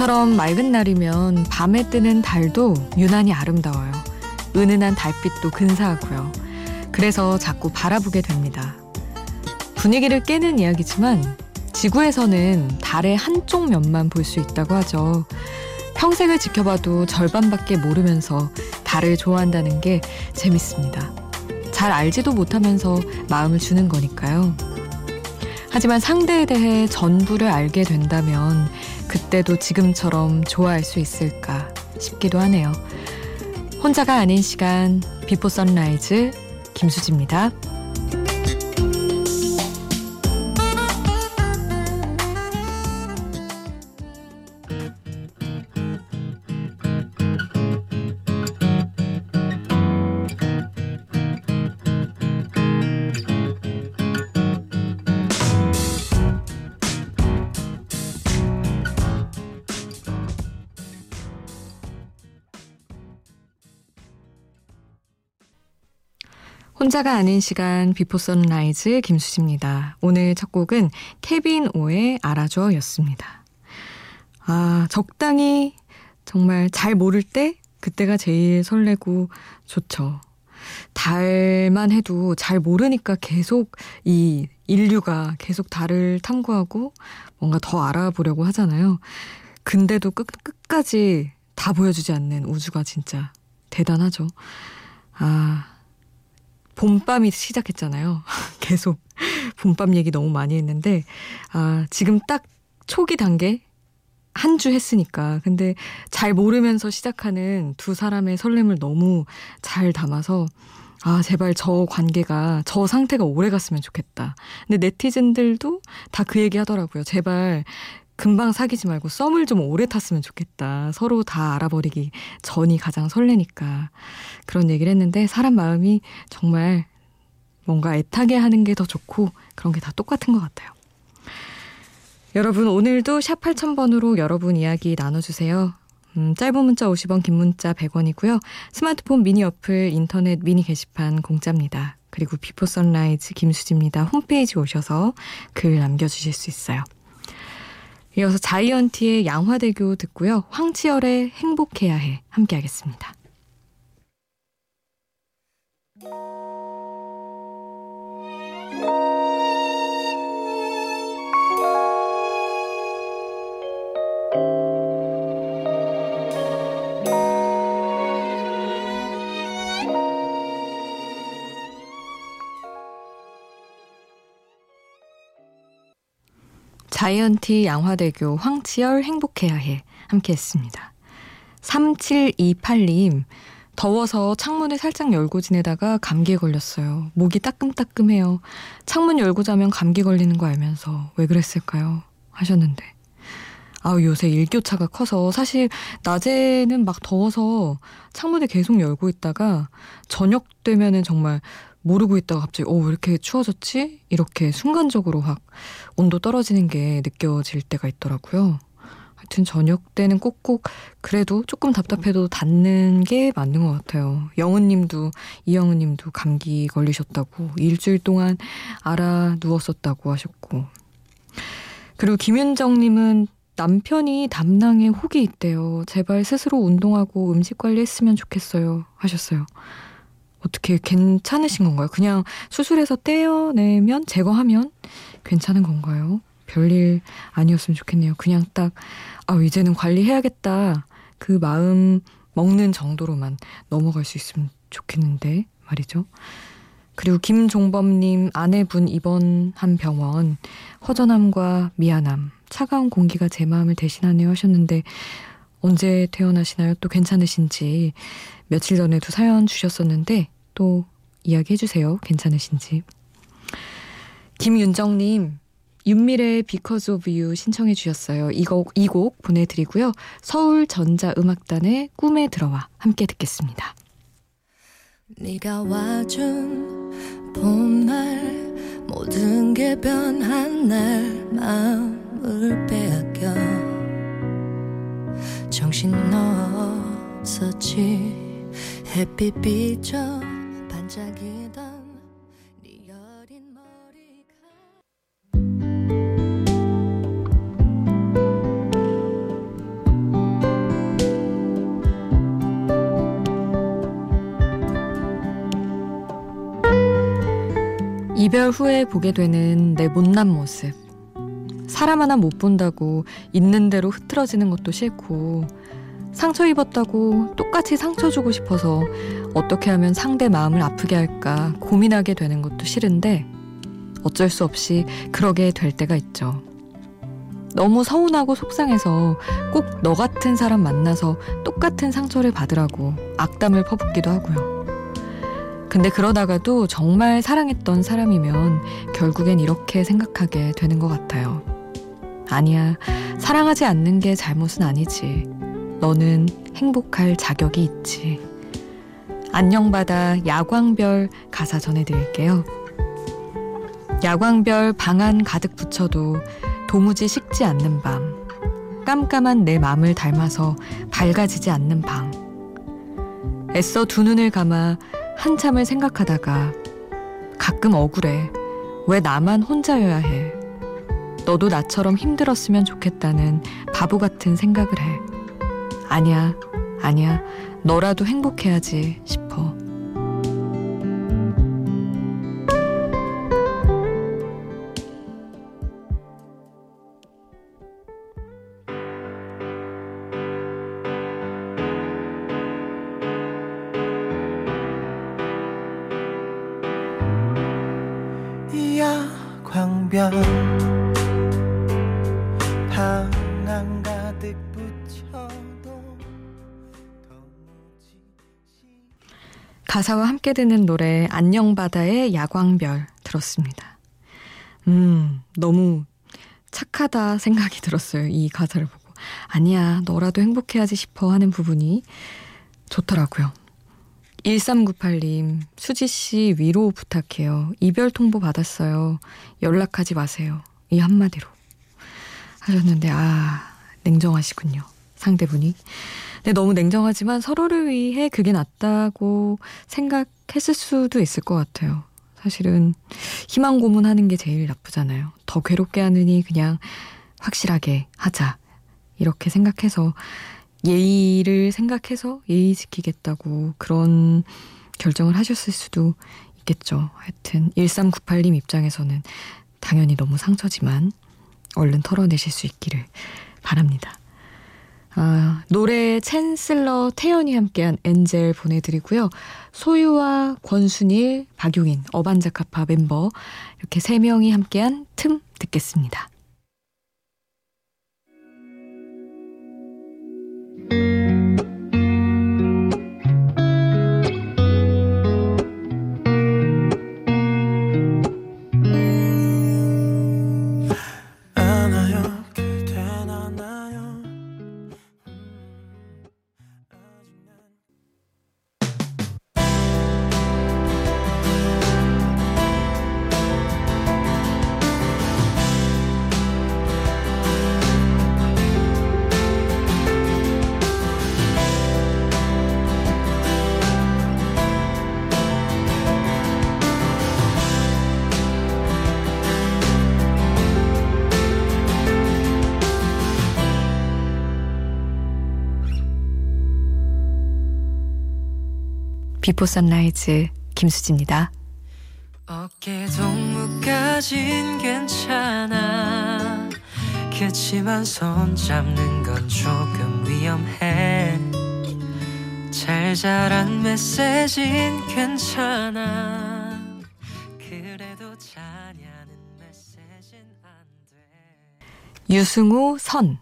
모처럼 맑은 날이면 밤에 뜨는 달도 유난히 아름다워요. 은은한 달빛도 근사하고요. 그래서 자꾸 바라보게 됩니다. 분위기를 깨는 이야기지만 지구에서는 달의 한쪽 면만 볼 수 있다고 하죠. 평생을 지켜봐도 절반밖에 모르면서 달을 좋아한다는 게 재밌습니다. 잘 알지도 못하면서 마음을 주는 거니까요. 하지만 상대에 대해 전부를 알게 된다면 그때도 지금처럼 좋아할 수 있을까 싶기도 하네요. 혼자가 아닌 시간 비포 선라이즈 김수지입니다. 혼자가 아닌 시간 비포 선라이즈 김수지입니다. 오늘 첫 곡은 케빈 오의 알아줘 였습니다. 아, 적당히 정말 잘 모를 때 그때가 제일 설레고 좋죠. 달만 해도 잘 모르니까 계속 이 인류가 계속 달을 탐구하고 뭔가 더 알아보려고 하잖아요. 근데도 끝, 끝까지 다 보여주지 않는 우주가 진짜 대단하죠. 아, 봄밤이 시작했잖아요. 계속 봄밤 얘기 너무 많이 했는데 아, 지금 딱 초기 단계 한 주 했으니까. 근데 잘 모르면서 시작하는 두 사람의 설렘을 너무 잘 담아서 아, 제발 저 관계가, 저 상태가 오래 갔으면 좋겠다. 근데 네티즌들도 다 그 얘기 하더라고요. 제발 금방 사귀지 말고 썸을 좀 오래 탔으면 좋겠다. 서로 다 알아버리기 전이 가장 설레니까. 그런 얘기를 했는데 사람 마음이 정말 뭔가 애타게 하는 게 더 좋고 그런 게 다 똑같은 것 같아요. 여러분 오늘도 샵 8000번으로 여러분 이야기 나눠주세요. 음, 짧은 문자 50원, 긴 문자 100원이고요. 스마트폰 미니 어플, 인터넷 미니 게시판 공짜입니다. 그리고 비포 선라이즈 김수지입니다. 홈페이지 오셔서 글 남겨주실 수 있어요. 이어서 자이언티의 양화대교 듣고요. 황치열의 행복해야 해 함께 하겠습니다. 자이언티 양화대교 황치열 행복해야 해 함께 했습니다. 3728님 더워서 창문을 살짝 열고 지내다가 감기에 걸렸어요. 목이 따끔따끔해요. 창문 열고 자면 감기 걸리는 거 알면서 왜 그랬을까요? 하셨는데 아 요새 일교차가 커서 사실 낮에는 막 더워서 창문을 계속 열고 있다가 저녁 되면은 정말 모르고 있다가 갑자기 어, 왜 이렇게 추워졌지? 이렇게 순간적으로 확 온도 떨어지는 게 느껴질 때가 있더라고요. 하여튼 저녁 때는 꼭꼭 그래도 조금 답답해도 닫는 게 맞는 것 같아요. 영은님도 이영은님도 감기 걸리셨다고 일주일 동안 알아 누웠었다고 하셨고 그리고 김윤정님은 남편이 담낭에 혹이 있대요. 제발 스스로 운동하고 음식 관리했으면 좋겠어요. 하셨어요. 어떻게 괜찮으신 건가요? 그냥 수술해서 떼어내면 제거하면 괜찮은 건가요? 별일 아니었으면 좋겠네요. 그냥 딱, 아, 이제는 관리해야겠다. 그 마음 먹는 정도로만 넘어갈 수 있으면 좋겠는데, 말이죠. 그리고 김종범님 아내분 입원한 병원 허전함과 미안함, 차가운 공기가 제 마음을 대신하네요 하셨는데 언제 퇴원하시나요? 또 괜찮으신지 며칠 전에도 사연 주셨었는데 또 이야기해 주세요. 괜찮으신지. 김윤정님, 윤미래의 Because of You 신청해 주셨어요. 이 곡, 이 곡 보내드리고요. 서울 전자음악단의 꿈에 들어와 함께 듣겠습니다. 네가 와준 봄날 모든 게 변한 날 마음을 빼앗겨 정신 넣었 지？햇빛 비쳐 반짝이던 네 여린 머리가 이별 후에 보게 되는 내 못난 모습. 사람 하나 못 본다고 있는 대로 흐트러지는 것도 싫고, 상처 입었다고 똑같이 상처 주고 싶어서 어떻게 하면 상대 마음을 아프게 할까 고민하게 되는 것도 싫은데, 어쩔 수 없이 그러게 될 때가 있죠. 너무 서운하고 속상해서 꼭 너 같은 사람 만나서 똑같은 상처를 받으라고 악담을 퍼붓기도 하고요. 근데 그러다가도 정말 사랑했던 사람이면 결국엔 이렇게 생각하게 되는 것 같아요. 아니야, 사랑하지 않는 게 잘못은 아니지. 너는 행복할 자격이 있지. 안녕바다 야광별 가사 전해드릴게요. 야광별 방안 가득 붙여도 도무지 식지 않는 밤. 깜깜한 내 맘을 닮아서 밝아지지 않는 방. 애써 두 눈을 감아 한참을 생각하다가 가끔 억울해. 왜 나만 혼자여야 해? 너도 나처럼 힘들었으면 좋겠다는 바보 같은 생각을 해. 아니야, 아니야. 너라도 행복해야지 싶어. 광변 가사와 함께 듣는 노래 안녕바다의 야광별 들었습니다. 음, 너무 착하다 생각이 들었어요. 이 가사를 보고. 아니야, 너라도 행복해야지 싶어 하는 부분이 좋더라고요. 1398님, 수지씨 위로 부탁해요. 이별 통보 받았어요. 연락하지 마세요. 이 한마디로. 하셨는데, 아, 냉정하시군요. 상대분이. 네, 너무 냉정하지만 서로를 위해 그게 낫다고 생각했을 수도 있을 것 같아요. 사실은 희망 고문하는 게 제일 나쁘잖아요. 더 괴롭게 하느니 그냥 확실하게 하자. 이렇게 생각해서 예의를 생각해서 예의 지키겠다고 그런 결정을 하셨을 수도 있겠죠. 하여튼 1398님 입장에서는 당연히 너무 상처지만 얼른 털어내실 수 있기를 바랍니다. 아, 노래 챈슬러 태연이 함께한 엔젤 보내드리고요. 소유와 권순일, 박용인, 어반자카파 멤버 이렇게 세 명이 함께한 틈 듣겠습니다. 비포 선라이즈 김수지입니다. 어깨 동무까진 괜찮아. 그치만 손 잡는 건 조금 위험해. 잘 자란 메시진 괜찮아. 그래도 자냐는 메시진 안돼. 유승우 선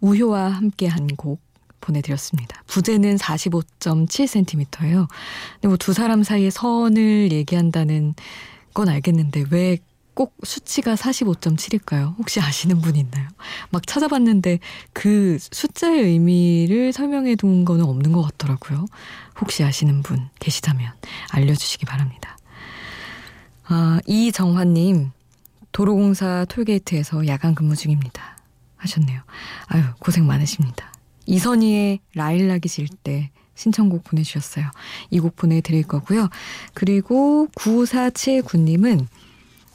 우효와 함께한 곡 보내드렸습니다. 부제는 45.7cm예요. 근데 뭐 두 사람 사이의 선을 얘기한다는 건 알겠는데 왜 꼭 수치가 45.7일까요? 혹시 아시는 분 있나요? 막 찾아봤는데 그 숫자의 의미를 설명해 둔 거는 없는 것 같더라고요. 혹시 아시는 분 계시다면 알려주시기 바랍니다. 아, 이정환님, 도로공사 톨게이트에서 야간 근무 중입니다. 하셨네요. 아유, 고생 많으십니다. 이선희의 라일락이 질 때 신청곡 보내주셨어요. 이 곡 보내드릴 거고요. 그리고 9479님은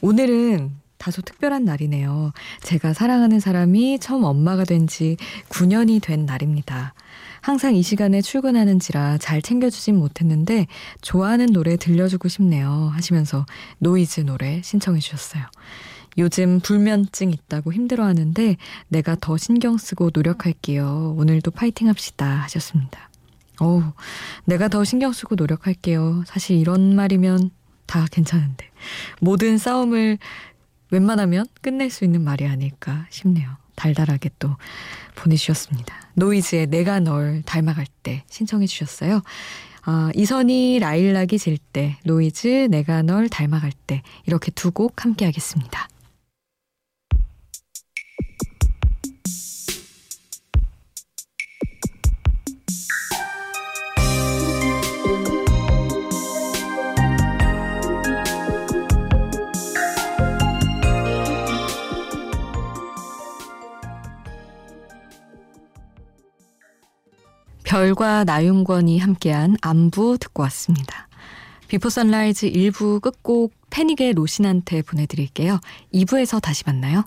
오늘은 다소 특별한 날이네요. 제가 사랑하는 사람이 처음 엄마가 된 지 9년이 된 날입니다. 항상 이 시간에 출근하는지라 잘 챙겨주진 못했는데 좋아하는 노래 들려주고 싶네요. 하시면서 노이즈 노래 신청해 주셨어요. 요즘 불면증 있다고 힘들어하는데 내가 더 신경 쓰고 노력할게요. 오늘도 파이팅 합시다 하셨습니다. 어우, 내가 더 신경 쓰고 노력할게요. 사실 이런 말이면 다 괜찮은데 모든 싸움을 웬만하면 끝낼 수 있는 말이 아닐까 싶네요. 달달하게 또 보내주셨습니다. 노이즈의 내가 널 닮아갈 때 신청해 주셨어요. 아, 이선희 라일락이 질 때, 노이즈 내가 널 닮아갈 때 이렇게 두 곡 함께 하겠습니다. 별과 나윤권이 함께한 안부 듣고 왔습니다. 비포 선라이즈 1부 끝곡 패닉의 로시난테 보내드릴게요. 2부에서 다시 만나요.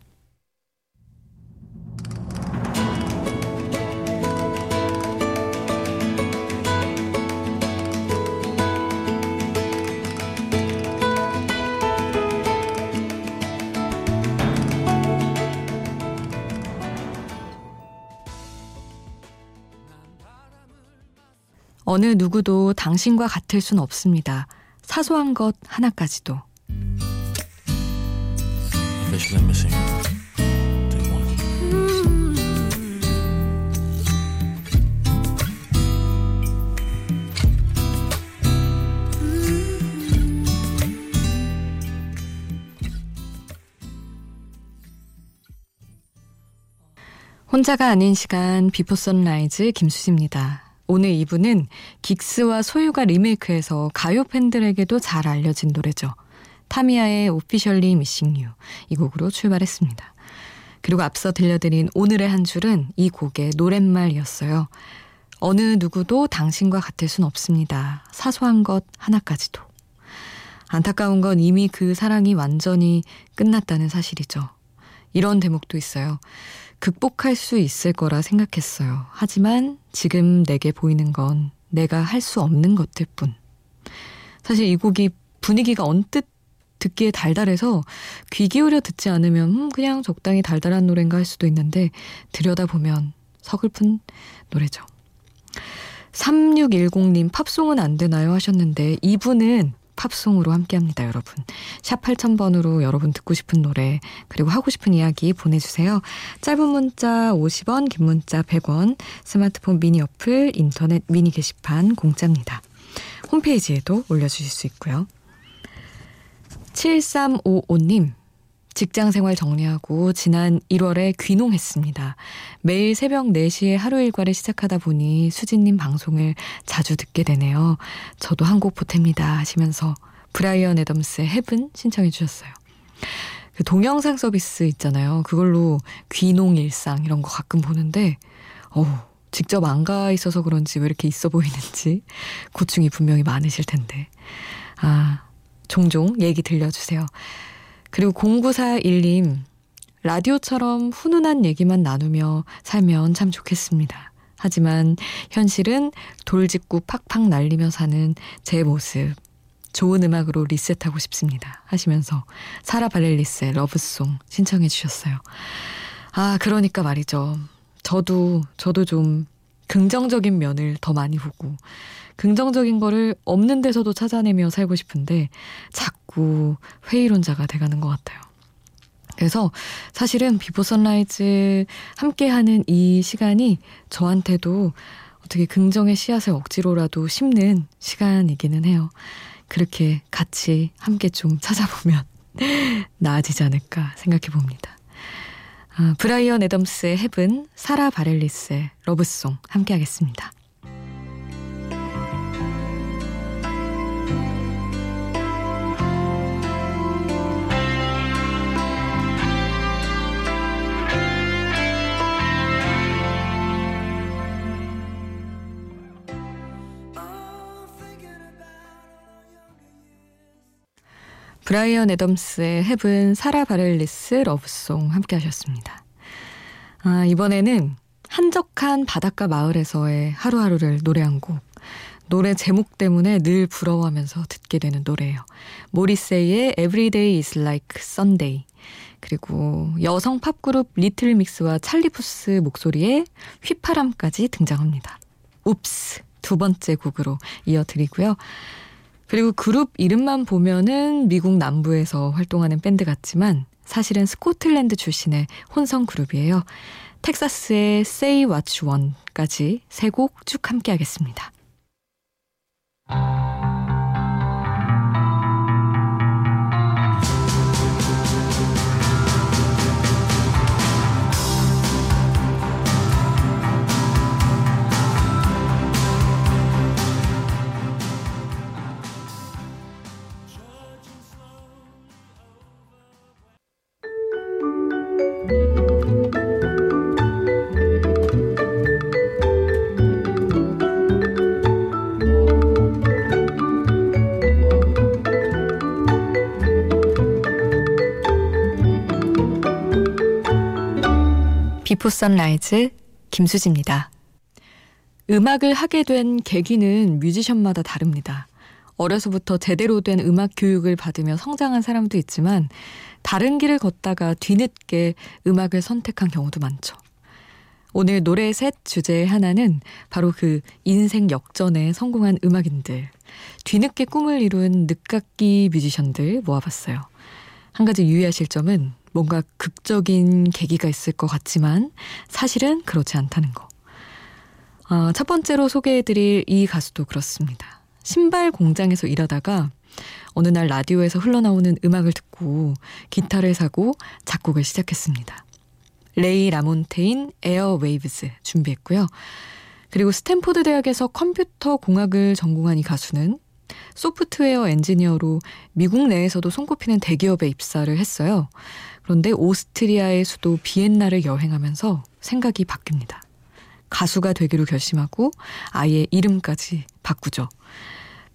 어느 누구도 당신과 같을 순 없습니다. 사소한 것 하나까지도. 혼자가 아닌 시간 Before Sunrise 김수지입니다. 오늘 2부는 긱스와 소유가 리메이크해서 가요 팬들에게도 잘 알려진 노래죠. 타미아의 Officially Missing You. 이 곡으로 출발했습니다. 그리고 앞서 들려드린 오늘의 한 줄은 이 곡의 노랫말이었어요. 어느 누구도 당신과 같을 순 없습니다. 사소한 것 하나까지도. 안타까운 건 이미 그 사랑이 완전히 끝났다는 사실이죠. 이런 대목도 있어요. 극복할 수 있을 거라 생각했어요. 하지만 지금 내게 보이는 건 내가 할 수 없는 것들 뿐. 사실 이 곡이 분위기가 언뜻 듣기에 달달해서 귀 기울여 듣지 않으면 음, 그냥 적당히 달달한 노래인가 할 수도 있는데 들여다보면 서글픈 노래죠. 3610님 팝송은 안 되나요 하셨는데 이분은 팝송으로 함께합니다, 여러분. 샵 8000번으로 여러분 듣고 싶은 노래 그리고 하고 싶은 이야기 보내주세요. 짧은 문자 50원, 긴 문자 100원, 스마트폰 미니 어플, 인터넷 미니 게시판 공짜입니다. 홈페이지에도 올려주실 수 있고요. 7355님 직장 생활 정리하고 지난 1월에 귀농했습니다. 매일 새벽 4시에 하루 일과를 시작하다 보니 수진님 방송을 자주 듣게 되네요. 저도 한 곡 보탭니다 하시면서 브라이언 애덤스의 Heaven 신청해 주셨어요. 그 동영상 서비스 있잖아요. 그걸로 귀농 일상 이런 거 가끔 보는데 어우 직접 안 가 있어서 그런지 왜 이렇게 있어 보이는지 고충이 분명히 많으실 텐데 아 종종 얘기 들려주세요. 그리고 0941님, 라디오처럼 훈훈한 얘기만 나누며 살면 참 좋겠습니다. 하지만 현실은 돌직구 팍팍 날리며 사는 제 모습. 좋은 음악으로 리셋하고 싶습니다. 하시면서 사라 바렐리스의 Love Song 신청해 주셨어요. 아, 그러니까 말이죠. 저도, 저도 좀 긍정적인 면을 더 많이 보고, 긍정적인 거를 없는 데서도 찾아내며 살고 싶은데, 자꾸 회의론자가 돼가는 것 같아요. 그래서 사실은 Before Sunrise 함께하는 이 시간이 저한테도 어떻게 긍정의 씨앗을 억지로라도 심는 시간이기는 해요. 그렇게 같이 함께 좀 찾아보면 나아지지 않을까 생각해 봅니다. 아, 브라이언 애덤스의 Heaven, 사라 바렐리스의 Love Song 함께 하겠습니다. 브라이언 애덤스의 Heaven 사라 바렐리스 Love Song 함께 하셨습니다. 아, 이번에는 한적한 바닷가 마을에서의 하루하루를 노래한 곡. 노래 제목 때문에 늘 부러워하면서 듣게 되는 노래예요. 모리세이의 Everyday is like Sunday. 그리고 여성 팝그룹 리틀 믹스와 찰리 푸스 목소리의 휘파람까지 등장합니다. Oops 두 번째 곡으로 이어드리고요. 그리고 그룹 이름만 보면은 미국 남부에서 활동하는 밴드 같지만 사실은 스코틀랜드 출신의 혼성 그룹이에요. 텍사스의 Say What You Want까지 세 곡 쭉 함께 하겠습니다. Before Sunrise 김수지입니다. 음악을 하게 된 계기는 뮤지션마다 다릅니다. 어려서부터 제대로 된 음악 교육을 받으며 성장한 사람도 있지만 다른 길을 걷다가 뒤늦게 음악을 선택한 경우도 많죠. 오늘 노래 셋 주제의 하나는 바로 그 인생 역전에 성공한 음악인들, 뒤늦게 꿈을 이룬 늦깎이 뮤지션들 모아봤어요. 한 가지 유의하실 점은 뭔가 극적인 계기가 있을 것 같지만 사실은 그렇지 않다는 거. 아, 첫 번째로 소개해드릴 이 가수도 그렇습니다. 신발 공장에서 일하다가 어느 날 라디오에서 흘러나오는 음악을 듣고 기타를 사고 작곡을 시작했습니다. 레이 라몬테인 Airwaves 준비했고요. 그리고 스탠포드 대학에서 컴퓨터 공학을 전공한 이 가수는 소프트웨어 엔지니어로 미국 내에서도 손꼽히는 대기업에 입사를 했어요. 그런데 오스트리아의 수도 비엔나를 여행하면서 생각이 바뀝니다. 가수가 되기로 결심하고 아예 이름까지 바꾸죠.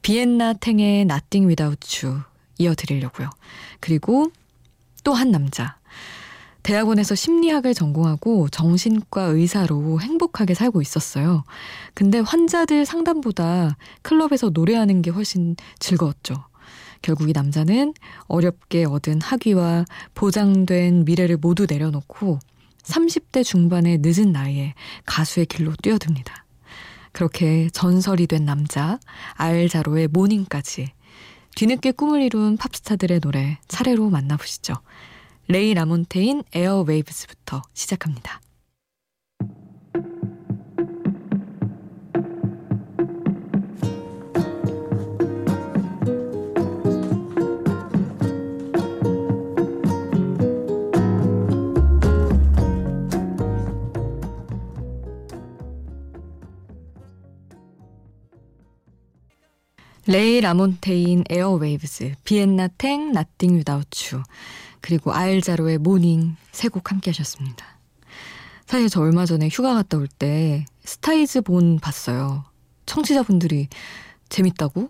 비엔나 탱의 Nothing Without You 이어드리려고요. 그리고 또 한 남자. 대학원에서 심리학을 전공하고 정신과 의사로 행복하게 살고 있었어요. 근데 환자들 상담보다 클럽에서 노래하는 게 훨씬 즐거웠죠. 결국 이 남자는 어렵게 얻은 학위와 보장된 미래를 모두 내려놓고 30대 중반의 늦은 나이에 가수의 길로 뛰어듭니다. 그렇게 전설이 된 남자 알 자로의 Mornin'까지 뒤늦게 꿈을 이룬 팝스타들의 노래 차례로 만나보시죠. 레이 라몬테인 Airwaves부터 시작합니다. 레이 라몬테인 Airwaves, 비엔나 탱 Nothing Without You, 그리고 알 자로의 Mornin' 세 곡 함께 하셨습니다. 사실 저 얼마 전에 휴가 갔다 올 때 Star Is Born 봤어요. 청취자분들이 재밌다고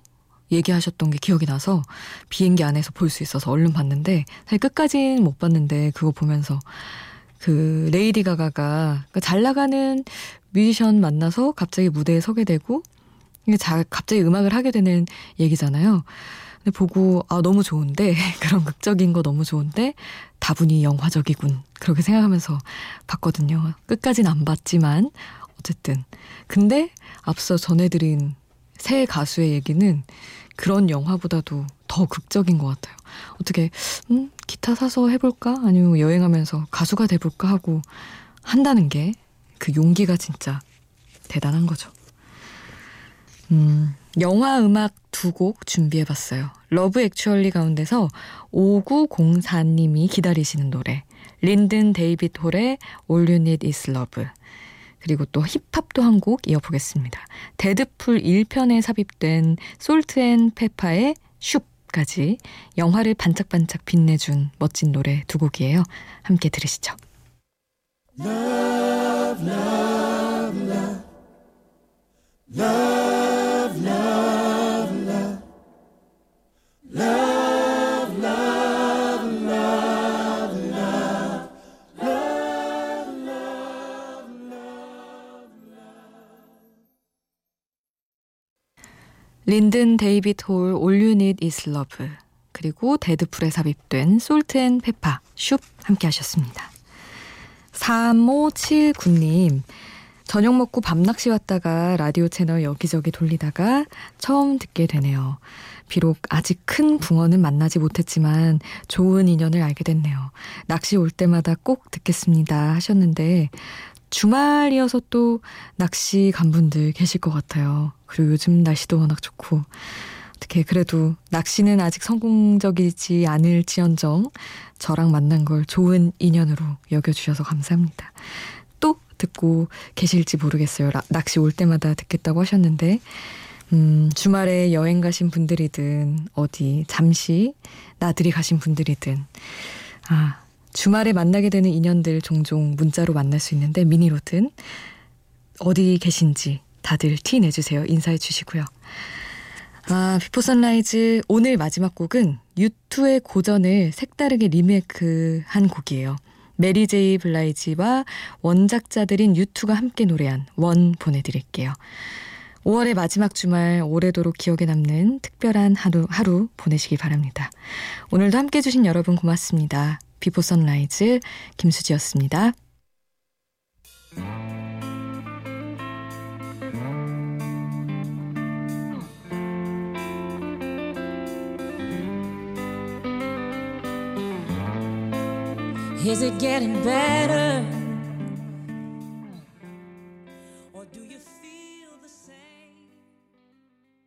얘기하셨던 게 기억이 나서 비행기 안에서 볼 수 있어서 얼른 봤는데 사실 끝까지는 못 봤는데 그거 보면서 그 레이디 가가가 잘 나가는 뮤지션 만나서 갑자기 무대에 서게 되고 이게 자, 갑자기 음악을 하게 되는 얘기잖아요. 근데 보고 아 너무 좋은데 그런 극적인 거 너무 좋은데 다분히 영화적이군 그렇게 생각하면서 봤거든요. 끝까지는 안 봤지만 어쨌든 근데 앞서 전해드린 새 가수의 얘기는 그런 영화보다도 더 극적인 것 같아요. 어떻게 음 기타 사서 해볼까 아니면 여행하면서 가수가 돼볼까 하고 한다는 게 그 용기가 진짜 대단한 거죠. 음, 영화 음악 두 곡 준비해봤어요. Love Actually 가운데서 5904님이 기다리시는 노래. 린든 데이빗 홀의 All You Need Is Love. 그리고 또 힙합도 한 곡 이어보겠습니다. Deadpool 1편에 삽입된 솔트 앤 페파의 Shoop까지 영화를 반짝반짝 빛내준 멋진 노래 두 곡이에요. 함께 들으시죠. 린든 데이빗 홀 All You Need Is Love 그리고 Deadpool에 삽입된 솔트 앤 페파 Shoop 함께 하셨습니다. 3579님 저녁 먹고 밤낚시 왔다가 라디오 채널 여기저기 돌리다가 처음 듣게 되네요. 비록 아직 큰 붕어는 만나지 못했지만 좋은 인연을 알게 됐네요. 낚시 올 때마다 꼭 듣겠습니다 하셨는데 주말이어서 또 낚시 간 분들 계실 것 같아요. 그리고 요즘 날씨도 워낙 좋고 어떻게 그래도 낚시는 아직 성공적이지 않을지언정 저랑 만난 걸 좋은 인연으로 여겨주셔서 감사합니다. 또 듣고 계실지 모르겠어요. 낚시 올 때마다 듣겠다고 하셨는데 음, 주말에 여행 가신 분들이든 어디 잠시 나들이 가신 분들이든 아, 주말에 만나게 되는 인연들 종종 문자로 만날 수 있는데 미니로든 어디 계신지 다들 티 내주세요. 인사해 주시고요. 아, Before Sunrise 오늘 마지막 곡은 U2의 고전을 색다르게 리메이크한 곡이에요. 메리 제이 블라이지와 원작자들인 U2가 함께 노래한 One 보내드릴게요. 5월의 마지막 주말 오래도록 기억에 남는 특별한 하루, 하루 보내시기 바랍니다. 오늘도 함께 해주신 여러분 고맙습니다. Before Sunrise 김수지였습니다. Is it getting better?